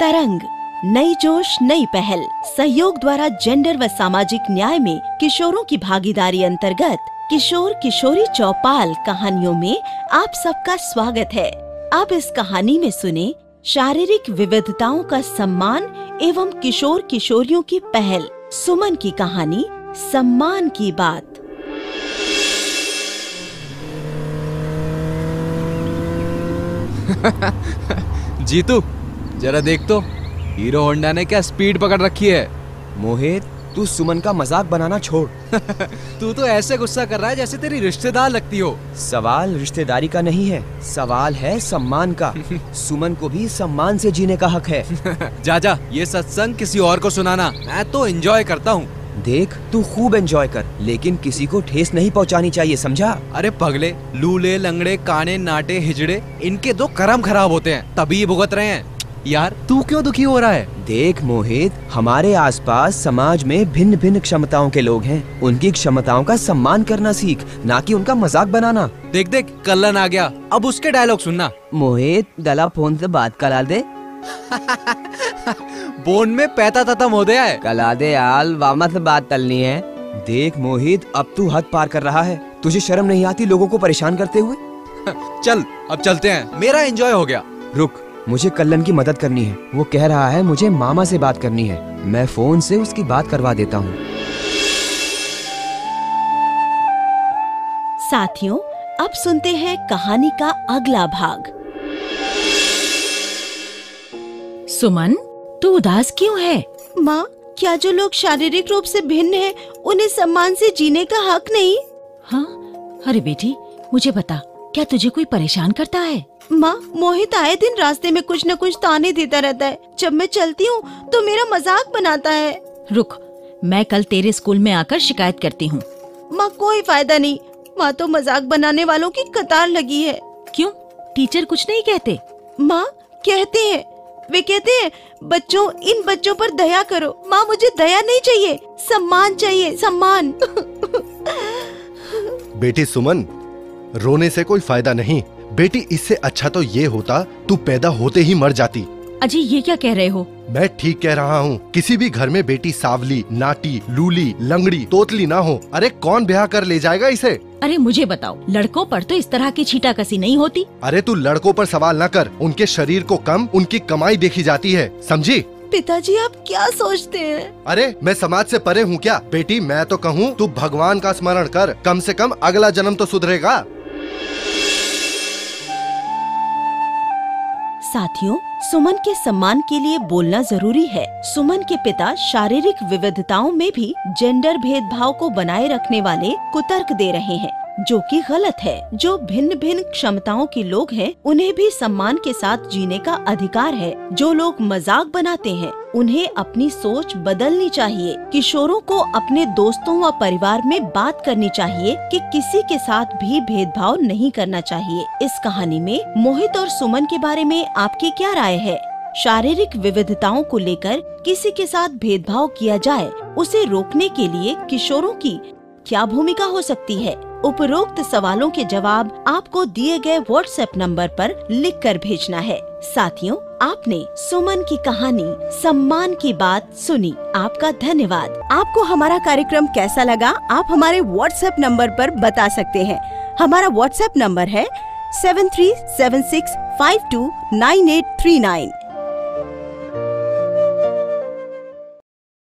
तरंग, नई जोश, नई पहल। सहयोग द्वारा जेंडर व सामाजिक न्याय में किशोरों की भागीदारी अंतर्गत किशोर किशोरी चौपाल कहानियों में आप सबका स्वागत है। आप इस कहानी में सुने शारीरिक विविधताओं का सम्मान एवं किशोर किशोरियों की पहल। सुमन की कहानी, सम्मान की बात। जीतू जरा देख तो। हीरो होंडा ने क्या स्पीड पकड़ रखी है? मोहित तू सुमन का मज़ाक बनाना छोड़। तू तो ऐसे गुस्सा कर रहा है जैसे तेरी रिश्तेदार लगती हो। सवाल रिश्तेदारी का नहीं है सवाल है सम्मान का। सुमन को भी सम्मान से जीने का हक है। जा जा ये सत्संग किसी और को सुनाना। मैं तो एंजॉय करता हूँ। देख तू खूब एंजॉय कर लेकिन किसी को ठेस नहीं पहुंचानी चाहिए समझा? अरे पगले लूले लंगड़े काने नाटे हिजड़े इनके दो कर्म खराब होते हैं तभी ये भुगत रहे हैं। यार तू क्यों दुखी हो रहा है? देख मोहित हमारे आसपास समाज में भिन्न भिन्न क्षमताओं के लोग हैं। उनकी क्षमताओं का सम्मान करना सीख ना कि उनका मज़ाक बनाना। देख देख कल्लन आ गया अब उसके डायलॉग सुनना। मोहित दला फ़ोन से बात करा दे। बोन में पैता तता मोदया है कला दे यार वामा से बात करनी है। देख मोहित अब तू हद पार कर रहा है। तुझे शर्म नहीं आती लोगों को परेशान करते हुए? चल अब चलते हैं। मेरा एंजॉय हो गया। रुक मुझे कल्लन की मदद करनी है। वो कह रहा है मुझे मामा से बात करनी है। मैं फ़ोन से उसकी बात करवा देता हूँ। साथियों अब सुनते हैं कहानी का अगला भाग। सुमन तू उदास क्यों है? माँ क्या जो लोग शारीरिक रूप से भिन्न हैं, उन्हें सम्मान से जीने का हक नहीं? हाँ अरे बेटी मुझे बता क्या तुझे कोई परेशान करता है? माँ मोहित आए दिन रास्ते में कुछ न कुछ ताने देता रहता है। जब मैं चलती हूँ तो मेरा मज़ाक बनाता है। रुक मैं कल तेरे स्कूल में आकर शिकायत करती हूँ। माँ कोई फ़ायदा नहीं। माँ तो मज़ाक बनाने वालों की कतार लगी है। क्यों? टीचर कुछ नहीं कहते। माँ कहते हैं वे कहते हैं, बच्चों, इन बच्चों पर दया करो। माँ, मुझे दया नहीं चाहिए। सम्मान चाहिए, सम्मान. बेटी सुमन, रोने से कोई फ़ायदा नहीं। बेटी, इससे अच्छा तो ये होता, तू पैदा होते ही मर जाती। अजय ये क्या कह रहे हो? मैं ठीक कह रहा हूँ। किसी भी घर में बेटी सावली नाटी लूली लंगड़ी तोतली ना हो। अरे कौन ब्याह कर ले जाएगा इसे? अरे मुझे बताओ लड़कों पर तो इस तरह की छीटा कसी नहीं होती? अरे तू लड़कों पर सवाल न कर। उनके शरीर को कम उनकी कमाई देखी जाती है। समझी? पिताजी आप क्या सोचते हैं? अरे मैं समाज से परे हूँ क्या? बेटी मैं तो कहूँ तू भगवान का स्मरण कर। कम से कम अगला जन्म तो सुधरेगा। साथियों सुमन के सम्मान के लिए बोलना ज़रूरी है। सुमन के पिता शारीरिक विविधताओं में भी जेंडर भेदभाव को बनाए रखने वाले कुतर्क दे रहे हैं। जो कि गलत है। जो भिन्न भिन्न क्षमताओं के लोग हैं, उन्हें भी सम्मान के साथ जीने का अधिकार है। जो लोग मज़ाक बनाते हैं, उन्हें अपनी सोच बदलनी चाहिए। किशोरों को अपने दोस्तों व परिवार में बात करनी चाहिए कि किसी के साथ भी भेदभाव नहीं करना चाहिए। इस कहानी में मोहित और सुमन के बारे में आपकी क्या राय है? शारीरिक विविधताओं को लेकर किसी के साथ भेदभाव किया जाए, उसे रोकने के लिए किशोरों की क्या भूमिका हो सकती है? उपरोक्त सवालों के जवाब आपको दिए गए व्हाट्सएप नंबर पर लिखकर भेजना है। साथियों, आपने सुमन की कहानी, सम्मान की बात सुनी। आपका धन्यवाद। आपको हमारा कार्यक्रम कैसा लगा, आप हमारे व्हाट्सएप नंबर पर बता सकते हैं। हमारा व्हाट्सएप नंबर है seven three seven six five two nine eight three nine